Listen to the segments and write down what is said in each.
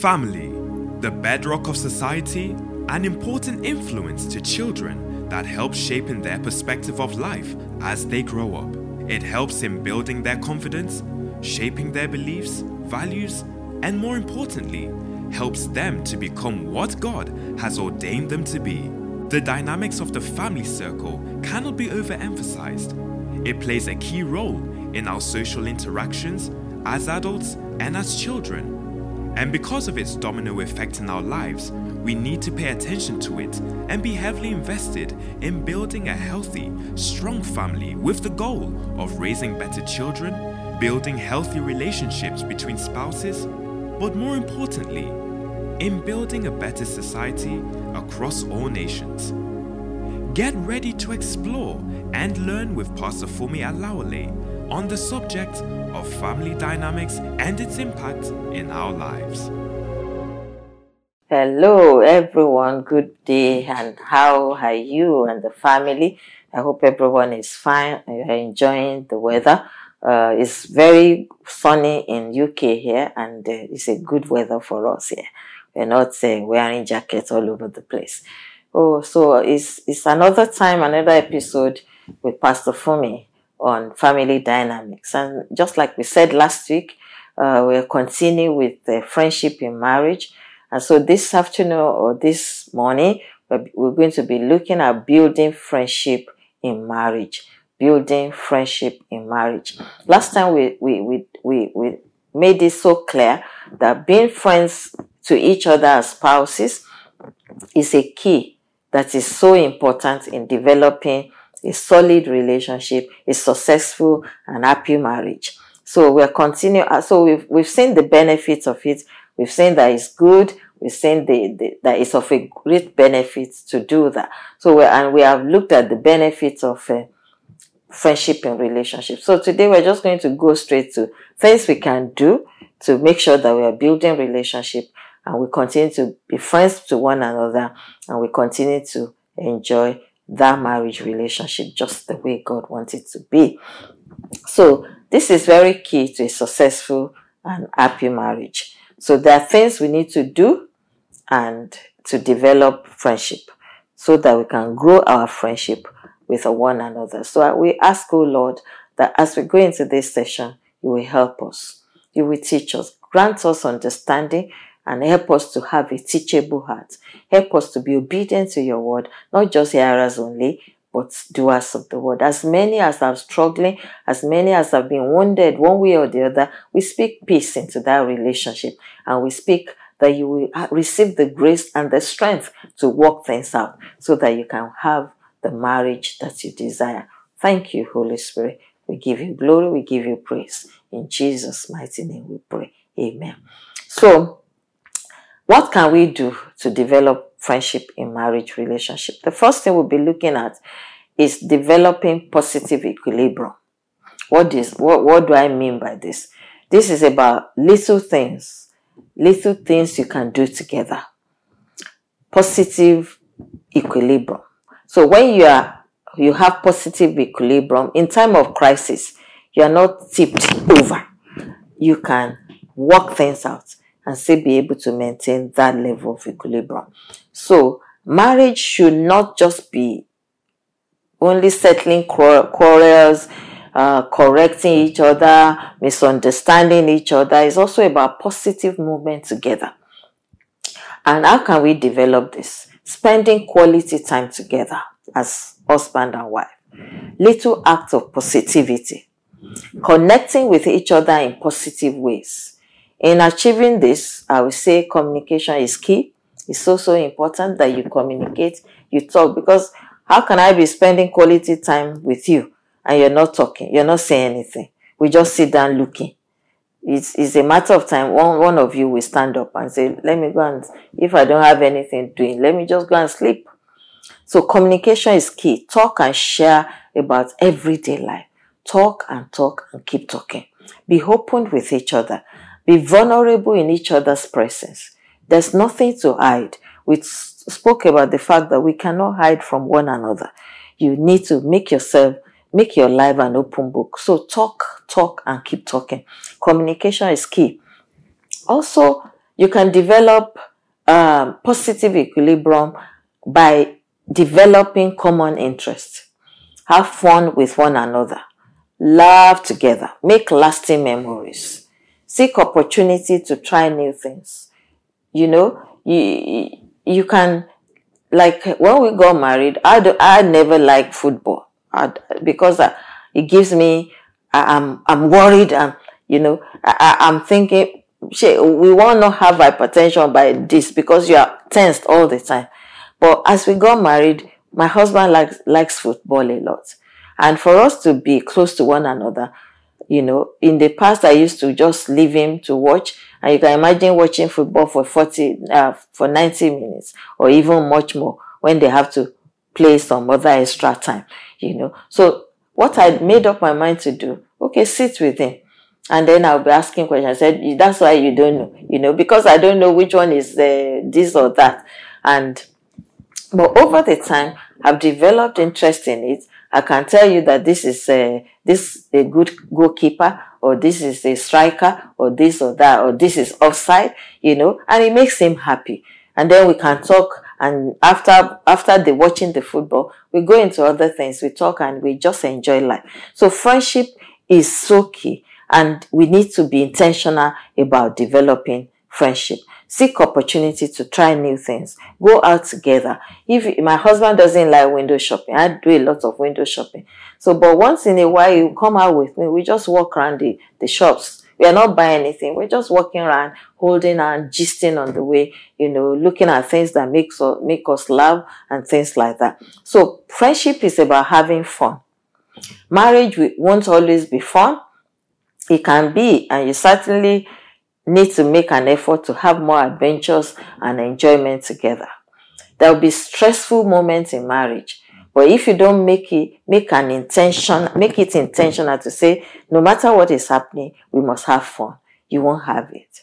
Family, the bedrock of society, an important influence to children that helps shaping their perspective of life as they grow up. It helps in building their confidence, shaping their beliefs, values, and more importantly, helps them to become what God has ordained them to be. The dynamics of the family circle cannot be overemphasized. It plays a key role in our social interactions as adults and as children. And because of its domino effect in our lives, we need to pay attention to it and be heavily invested in building a healthy, strong family with the goal of raising better children, building healthy relationships between spouses, but more importantly, in building a better society across all nations. Get ready to explore and learn with Pastor Fumi Alawale on the subject of family dynamics and its impact in our lives. Hello, everyone. Good day, and how are you and the family? I hope everyone is fine you're enjoying the weather. Uh, it's very sunny in UK here, and uh, it's a good weather for us here. We're not uh, wearing jackets all over the place. Oh, so it's it's another time, another episode with Pastor Fumi on family dynamics, and just like we said last week, uh, we'll continue with the friendship in marriage. And so this afternoon or this morning, we're going to be looking at building friendship in marriage. Building friendship in marriage. Last time we, we, we, we, we made it so clear that being friends to each other as spouses is a key that is so important in developing a solid relationship, a successful and happy marriage. So we're continuing. So we've, we've seen the benefits of it We've seen that it's good. We've seen the, the, that it's of a great benefit to do that. So, we and we have looked at the benefits of uh, friendship and relationship. So today we're just going to go straight to things we can do to make sure that we are building relationship and we continue to be friends to one another and we continue to enjoy that marriage relationship just the way God wants it to be. So this is very key to a successful and happy marriage. So there are things we need to do and to develop friendship so that we can grow our friendship with one another. So we ask, oh Lord, that as we go into this session, you will help us. You will teach us, grant us understanding, and help us to have a teachable heart. Help us to be obedient to your word, not just hearers only, but doers of the word. As many as are struggling, as many as have been wounded one way or the other, we speak peace into that relationship and we speak that you will receive the grace and the strength to work things out so that you can have the marriage that you desire. Thank you, Holy Spirit. We give you glory, we give you praise. In Jesus' mighty name we pray. Amen. So, what can we do to develop friendship in marriage relationship. The first thing we'll be looking at is developing positive equilibrium. What is what, what do I mean by this? This is about little things, little things you can do together. Positive equilibrium. So when you are you have positive equilibrium in time of crisis, you are not tipped over. You can work things out and still be able to maintain that level of equilibrium. So, marriage should not just be only settling quarrels, uh, correcting each other, misunderstanding each other. It's also about positive movement together. And how can we develop this? Spending quality time together as husband and wife. Little acts of positivity. Connecting with each other in positive ways in achieving this, I would say communication is key. It's so, so important that you communicate, you talk, because how can I be spending quality time with you and you're not talking, you're not saying anything? We just sit down looking. It's, it's a matter of time. One, one of you will stand up and say, let me go and, if I don't have anything doing, let me just go and sleep. So communication is key. Talk and share about everyday life. Talk and talk and keep talking. Be open with each other. Be vulnerable in each other's presence. There's nothing to hide. We spoke about the fact that we cannot hide from one another. You need to make yourself, make your life an open book. So talk, talk, and keep talking. Communication is key. Also, you can develop um, positive equilibrium by developing common interests. Have fun with one another. Laugh together. Make lasting memories. Seek opportunity to try new things. You know, you, you can, like when we got married, I, do, I never liked football I, because I, it gives me, I, I'm, I'm worried and, you know, I, I'm thinking, we want to have hypertension by this because you are tensed all the time. But as we got married, my husband likes, likes football a lot. And for us to be close to one another, you know, in the past, I used to just leave him to watch. And you can imagine watching football for 40, uh, for 90 minutes or even much more when they have to play some other extra time, you know. So what I made up my mind to do, okay, sit with him. And then I'll be asking questions. I said, that's why you don't know, you know, because I don't know which one is uh, this or that. And, but over the time, I've developed interest in it. I can tell you that this is a, this a good goalkeeper or this is a striker or this or that or this is offside, you know, and it makes him happy. And then we can talk and after after the watching the football, we go into other things. We talk and we just enjoy life. So friendship is so key and we need to be intentional about developing friendship seek opportunity to try new things go out together. If my husband doesn't like window shopping i do a lot of window shopping. So but once in a while you come out with me. We just walk around the, the shops. We are not buying anything. We're just walking around holding and gisting on the way you know looking at things that makes us make us laugh and things like that. So friendship is about having fun. Marriage won't always be fun. It can be and you certainly need to make an effort to have more adventures and enjoyment together. There will be stressful moments in marriage, but if you don't make it, make an intention, make it intentional to say, no matter what is happening, we must have fun. You won't have it.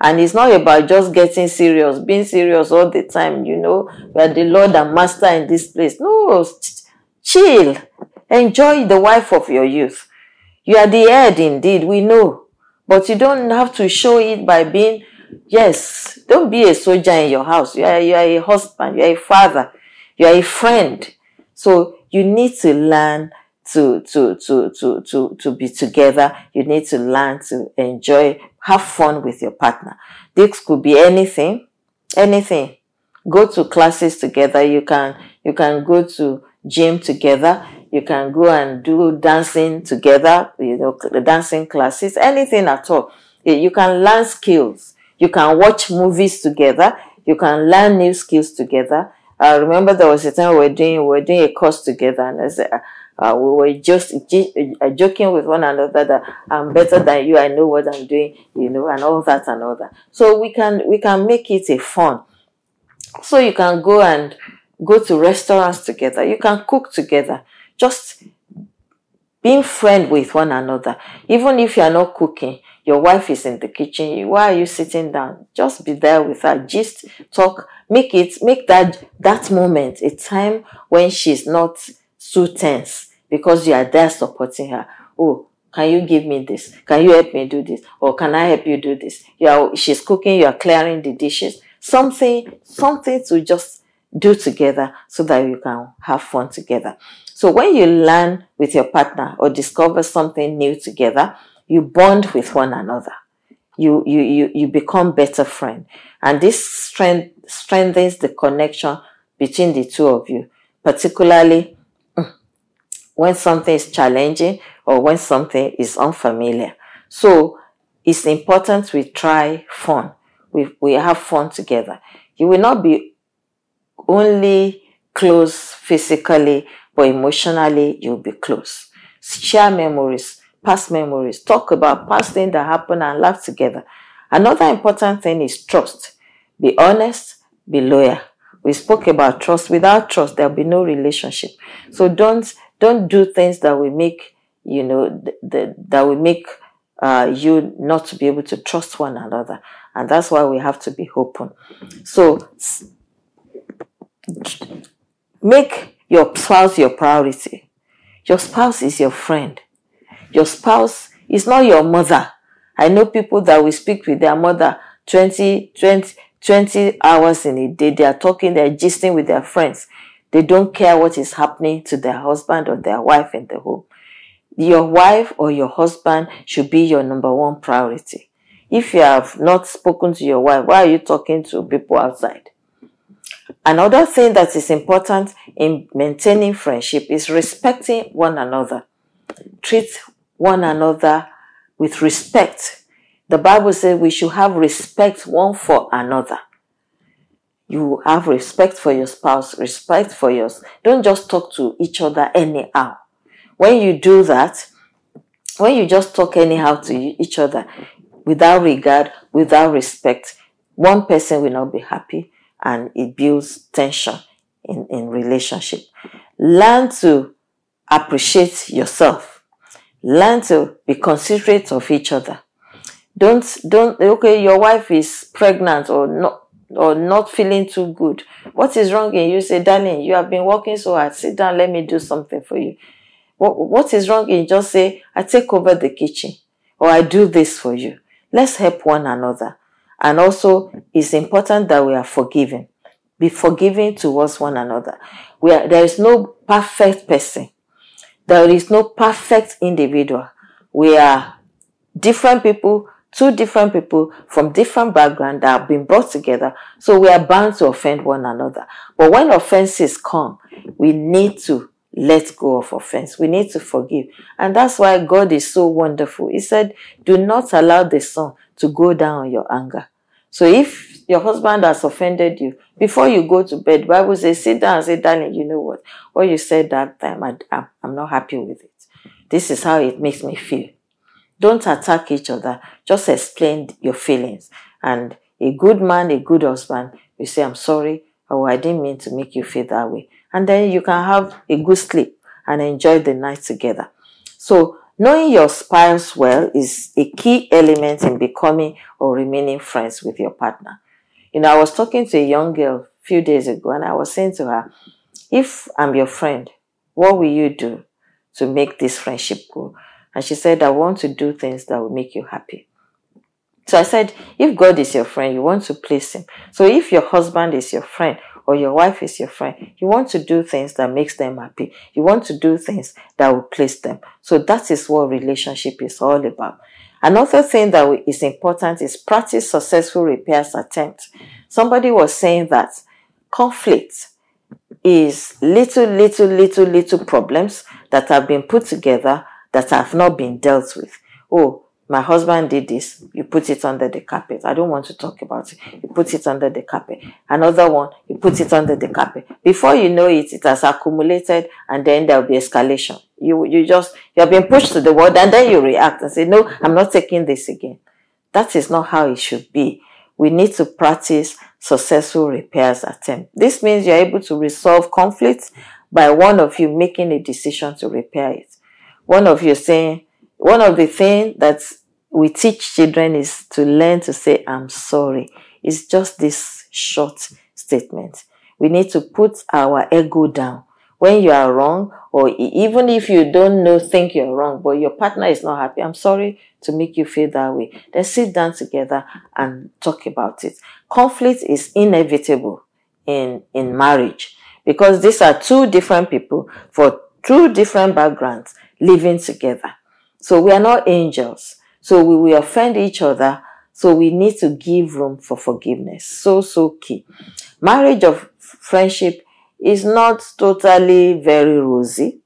And it's not about just getting serious, being serious all the time, you know, we are the Lord and Master in this place. No, chill. Enjoy the wife of your youth. You are the head indeed, we know. But you don't have to show it by being, yes, don't be a soldier in your house. You are, you are a husband, you are a father, you are a friend. So you need to learn to, to, to, to, to, to be together. You need to learn to enjoy, have fun with your partner. This could be anything, anything. Go to classes together. You can, you can go to gym together you can go and do dancing together, you know, the dancing classes, anything at all. You can learn skills. You can watch movies together. You can learn new skills together. I remember there was a time we were doing, we were doing a course together and I said, uh, we were just uh, joking with one another that I'm better than you. I know what I'm doing, you know, and all that and all that. So we can, we can make it a fun. So you can go and go to restaurants together. You can cook together just being friend with one another. Even if you are not cooking, your wife is in the kitchen. Why are you sitting down? Just be there with her. Just talk. Make it, make that, that moment a time when she's not so tense because you are there supporting her. Oh, can you give me this? Can you help me do this? Or can I help you do this? You are, she's cooking, you are clearing the dishes. Something, something to just do together so that you can have fun together. So when you learn with your partner or discover something new together, you bond with one another. You, you, you, you become better friend. And this strength, strengthens the connection between the two of you, particularly mm, when something is challenging or when something is unfamiliar. So it's important we try fun. We, we have fun together. You will not be only close physically but emotionally you'll be close. Share memories, past memories, talk about past things that happened and laugh together. Another important thing is trust. Be honest, be loyal. We spoke about trust. Without trust, there'll be no relationship. So don't don't do things that will make you know the, the, that will make uh, you not to be able to trust one another, and that's why we have to be open. So make your spouse your priority. Your spouse is your friend. Your spouse is not your mother. I know people that will speak with their mother 20, 20, 20 hours in a day. They are talking, they're gisting with their friends. They don't care what is happening to their husband or their wife in the home. Your wife or your husband should be your number one priority. If you have not spoken to your wife, why are you talking to people outside? Another thing that is important in maintaining friendship is respecting one another. Treat one another with respect. The Bible says we should have respect one for another. You have respect for your spouse, respect for yours. Don't just talk to each other anyhow. When you do that, when you just talk anyhow to each other without regard, without respect, one person will not be happy and it builds tension in, in relationship. Learn to appreciate yourself. Learn to be considerate of each other. Don't don't okay, your wife is pregnant or not or not feeling too good. What is wrong in you? Say, darling, you have been working so hard. Sit down, let me do something for you. What, what is wrong in just say, I take over the kitchen or I do this for you. Let's help one another. And also, it's important that we are forgiving. Be forgiving towards one another. We are, there is no perfect person. There is no perfect individual. We are different people, two different people from different backgrounds that have been brought together. So we are bound to offend one another. But when offenses come, we need to let go of offense. We need to forgive. And that's why God is so wonderful. He said, do not allow the sun to go down on your anger. So if your husband has offended you, before you go to bed, Bible says, sit down and say, darling, you know what? What you said that time, I, I'm not happy with it. This is how it makes me feel. Don't attack each other. Just explain your feelings. And a good man, a good husband, you say, I'm sorry. Oh, I didn't mean to make you feel that way. And then you can have a good sleep and enjoy the night together. So Knowing your spouse well is a key element in becoming or remaining friends with your partner. You know, I was talking to a young girl a few days ago and I was saying to her, if I'm your friend, what will you do to make this friendship grow? And she said, I want to do things that will make you happy. So I said, if God is your friend, you want to please him. So if your husband is your friend, or your wife is your friend, you want to do things that makes them happy. You want to do things that will please them. So that is what relationship is all about. Another thing that is important is practice successful repairs attempt. Somebody was saying that conflict is little, little, little, little problems that have been put together that have not been dealt with. Oh, my husband did this, you put it under the carpet. I don't want to talk about it. You put it under the carpet. Another one, you put it under the carpet. Before you know it, it has accumulated and then there'll be escalation. You, you just, you're being pushed to the wall and then you react and say, no, I'm not taking this again. That is not how it should be. We need to practice successful repairs attempt. This means you're able to resolve conflicts by one of you making a decision to repair it. One of you saying, one of the things that we teach children is to learn to say, I'm sorry. It's just this short statement. We need to put our ego down. When you are wrong, or even if you don't know, think you're wrong, but your partner is not happy, I'm sorry to make you feel that way. Then sit down together and talk about it. Conflict is inevitable in, in marriage because these are two different people for two different backgrounds living together. So we are not angels. So we will offend each other. So we need to give room for forgiveness. So, so key. Marriage of friendship is not totally very rosy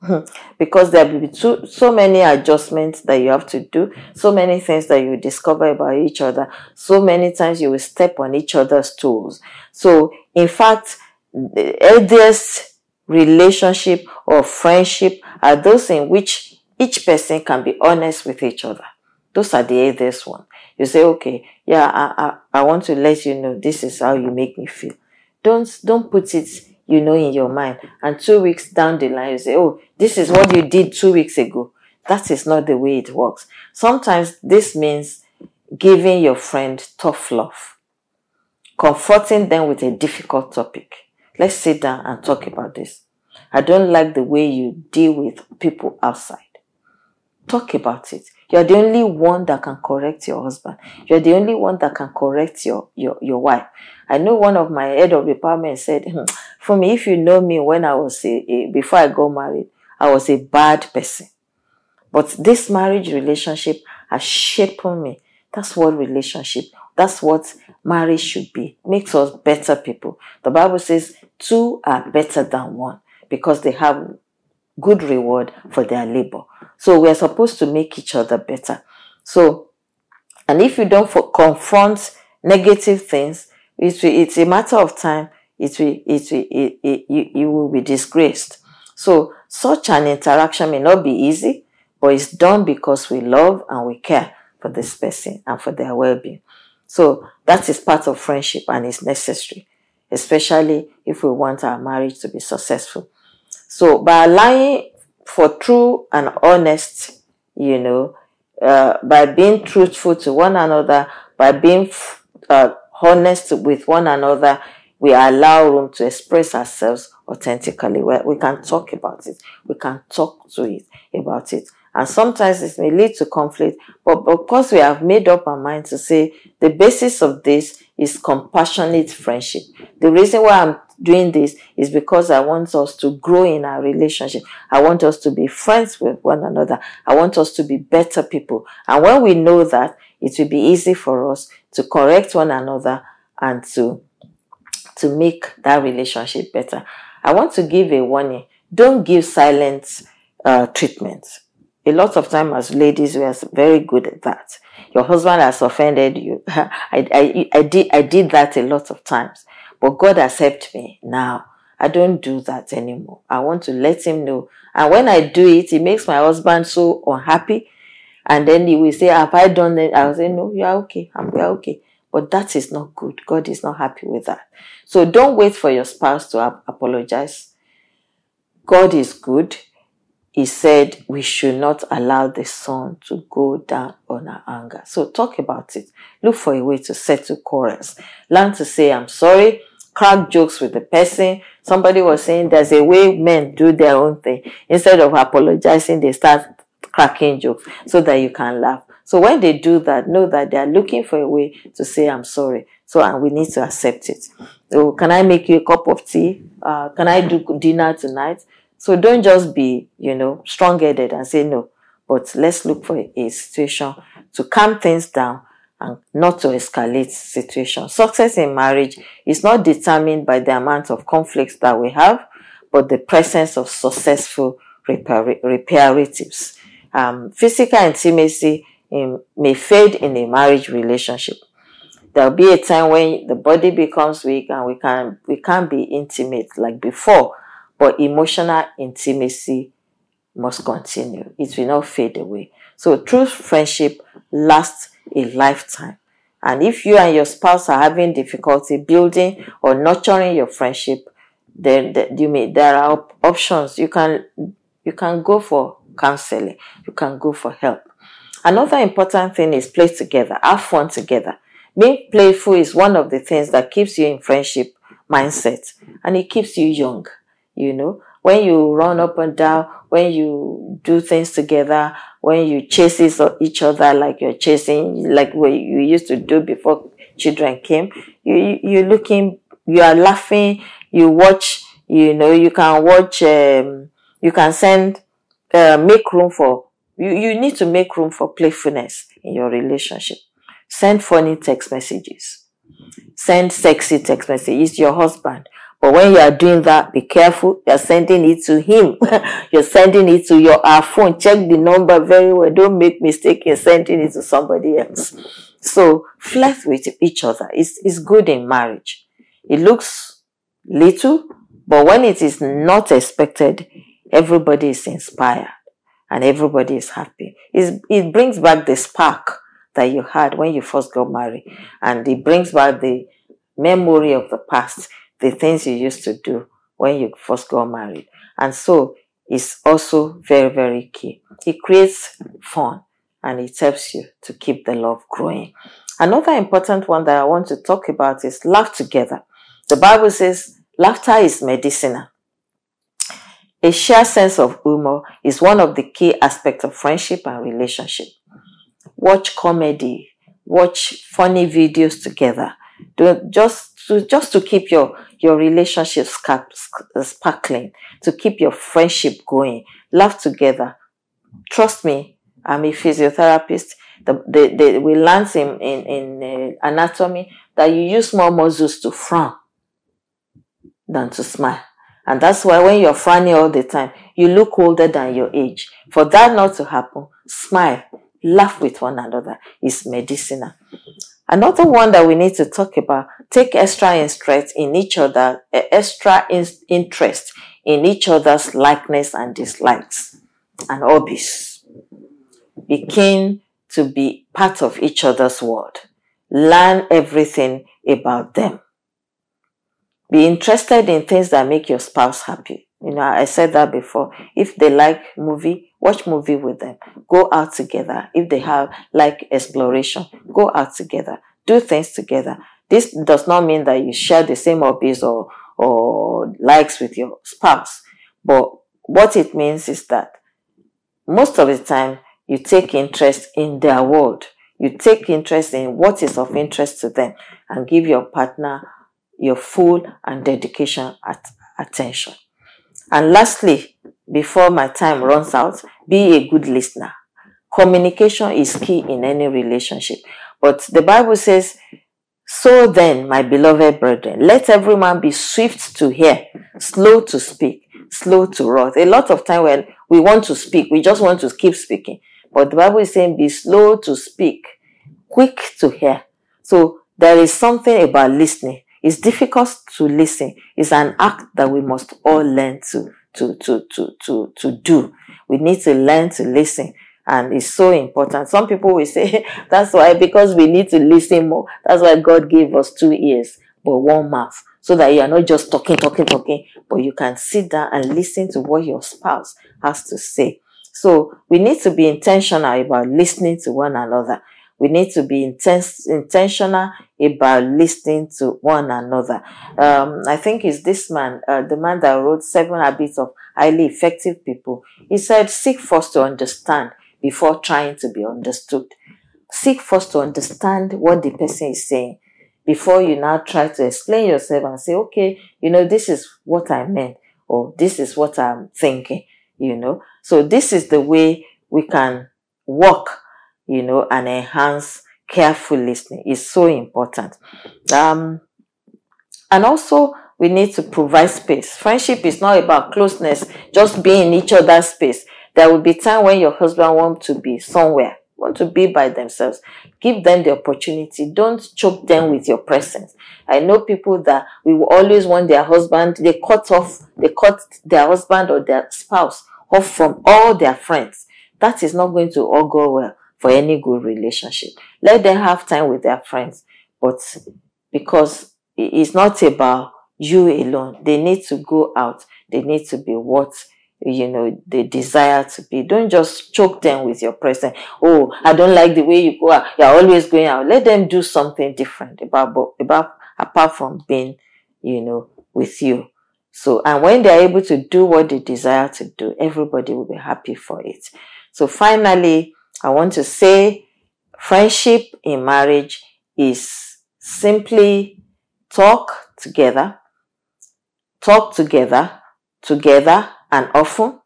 because there will be too, so many adjustments that you have to do, so many things that you discover about each other, so many times you will step on each other's toes. So, in fact, the healthiest relationship or friendship are those in which each person can be honest with each other. Those are the others one. You say, okay, yeah, I, I, I want to let you know this is how you make me feel. Don't, don't put it, you know, in your mind. And two weeks down the line, you say, oh, this is what you did two weeks ago. That is not the way it works. Sometimes this means giving your friend tough love, comforting them with a difficult topic. Let's sit down and talk about this. I don't like the way you deal with people outside. Talk about it. You're the only one that can correct your husband. You're the only one that can correct your, your, your wife. I know one of my head of department said, hmm, for me, if you know me when I was a, a, before I got married, I was a bad person. But this marriage relationship has shaped me. That's what relationship, that's what marriage should be. Makes us better people. The Bible says two are better than one because they have good reward for their labor. So we're supposed to make each other better. So, and if you don't confront negative things, it's, it's a matter of time. It will, it will, it, it, you, you will be disgraced. So such an interaction may not be easy, but it's done because we love and we care for this person and for their well-being. So that is part of friendship and is necessary, especially if we want our marriage to be successful. So by allowing for true and honest, you know, uh, by being truthful to one another, by being uh, honest with one another, we allow room to express ourselves authentically. We, we can talk about it. We can talk to it about it. And sometimes it may lead to conflict, but because we have made up our mind to say the basis of this is compassionate friendship. The reason why I'm doing this is because I want us to grow in our relationship. I want us to be friends with one another. I want us to be better people. And when we know that, it will be easy for us to correct one another and to, to make that relationship better. I want to give a warning. Don't give silent uh, treatment a lot of time as ladies, we are very good at that. Your husband has offended you. I, I, I did, I did that a lot of times, but God accept me now. I don't do that anymore. I want to let him know. And when I do it, it makes my husband so unhappy. And then he will say, have I done it? I will say, no, you are okay. I'm we are okay. But that is not good. God is not happy with that. So don't wait for your spouse to apologize. God is good he said we should not allow the sun to go down on our anger. So talk about it. Look for a way to settle quarrels. Learn to say, I'm sorry. Crack jokes with the person. Somebody was saying there's a way men do their own thing. Instead of apologizing, they start cracking jokes so that you can laugh. So when they do that, know that they are looking for a way to say, I'm sorry. So, and we need to accept it. So, can I make you a cup of tea? Uh, can I do dinner tonight? So don't just be, you know, strong headed and say no, but let's look for a situation to calm things down and not to escalate situation. Success in marriage is not determined by the amount of conflicts that we have, but the presence of successful repair- repairatives. Um, physical intimacy in, may fade in a marriage relationship. There'll be a time when the body becomes weak and we can we can't be intimate like before but emotional intimacy must continue. It will not fade away. So true friendship lasts a lifetime. And if you and your spouse are having difficulty building or nurturing your friendship, then you may there are options. You can you can go for counseling. You can go for help. Another important thing is play together. Have fun together. Being playful is one of the things that keeps you in friendship mindset and it keeps you young you know when you run up and down when you do things together when you chase each other like you're chasing like what you used to do before children came you you're looking you are laughing you watch you know you can watch um, you can send uh, make room for you you need to make room for playfulness in your relationship. Send funny text messages. Send sexy text messages. Your husband but when you are doing that, be careful. You're sending it to him. You're sending it to your our phone. Check the number very well. Don't make mistake in sending it to somebody else. So flirt with each other. It's, it's good in marriage. It looks little, but when it is not expected, everybody is inspired and everybody is happy. It's, it brings back the spark that you had when you first got married and it brings back the memory of the past the things you used to do when you first got married. And so it's also very, very key. It creates fun and it helps you to keep the love growing. Another important one that I want to talk about is laugh together. The Bible says laughter is medicinal. A shared sense of humor is one of the key aspects of friendship and relationship. watch comedy, watch funny videos together. Just to just to keep your your relationship sparkling, to keep your friendship going. Laugh together. Trust me, I'm a physiotherapist. The, the, the, we learn in, in, in uh, anatomy that you use more muscles to frown than to smile. And that's why when you're frowning all the time, you look older than your age. For that not to happen, smile, laugh with one another is medicinal. Another one that we need to talk about, take extra interest in each other, eh, extra interest in each other's likeness and dislikes and hobbies. Be keen to be part of each other's world. Learn everything about them. Be interested in things that make your spouse happy. You know, I said that before. If they like movie, watch movie with them. Go out together. If they have like exploration, go out together. Do things together. This does not mean that you share the same hobbies or, or likes with your spouse. But what it means is that most of the time you take interest in their world. You take interest in what is of interest to them and give your partner your full and dedication at attention. And lastly, before my time runs out, be a good listener. Communication is key in any relationship. But the Bible says, So then, my beloved brethren, let every man be swift to hear, slow to speak, slow to wrath. A lot of time when we want to speak, we just want to keep speaking. But the Bible is saying, be slow to speak, quick to hear. So there is something about listening. It's difficult to listen. It's an act that we must all learn to, to, to, to, to, to do. We need to learn to listen. And it's so important. Some people will say, that's why, because we need to listen more. That's why God gave us two ears, but one mouth. So that you are not just talking, talking, talking, but you can sit down and listen to what your spouse has to say. So we need to be intentional about listening to one another. We need to be intense, intentional about listening to one another. Um, I think it's this man, uh, the man that wrote Seven Habits of Highly Effective People. He said, seek first to understand before trying to be understood. Seek first to understand what the person is saying before you now try to explain yourself and say, okay, you know, this is what I meant or this is what I'm thinking, you know. So this is the way we can work you know, and enhance careful listening is so important. Um, and also we need to provide space. Friendship is not about closeness, just being in each other's space. There will be time when your husband wants to be somewhere, want to be by themselves. Give them the opportunity. Don't choke them with your presence. I know people that we will always want their husband, they cut off, they cut their husband or their spouse off from all their friends. That is not going to all go well for any good relationship. Let them have time with their friends, but because it's not about you alone, they need to go out. They need to be what you know they desire to be. Don't just choke them with your presence. Oh, I don't like the way you go out. You're always going out. Let them do something different about about apart from being, you know, with you. So, and when they're able to do what they desire to do, everybody will be happy for it. So finally, I want to say friendship in marriage is simply talk together, talk together, together and often,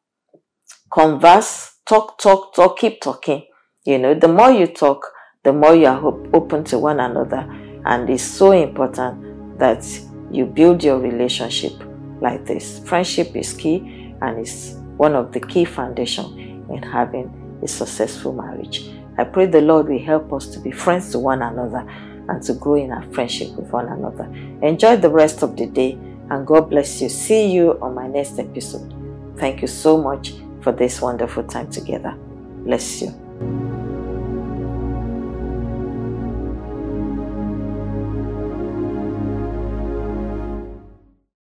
converse, talk, talk, talk, keep talking. You know, the more you talk, the more you are open to one another. And it's so important that you build your relationship like this. Friendship is key and it's one of the key foundation in having a successful marriage. I pray the Lord will help us to be friends to one another and to grow in our friendship with one another. Enjoy the rest of the day and God bless you. See you on my next episode. Thank you so much for this wonderful time together. Bless you.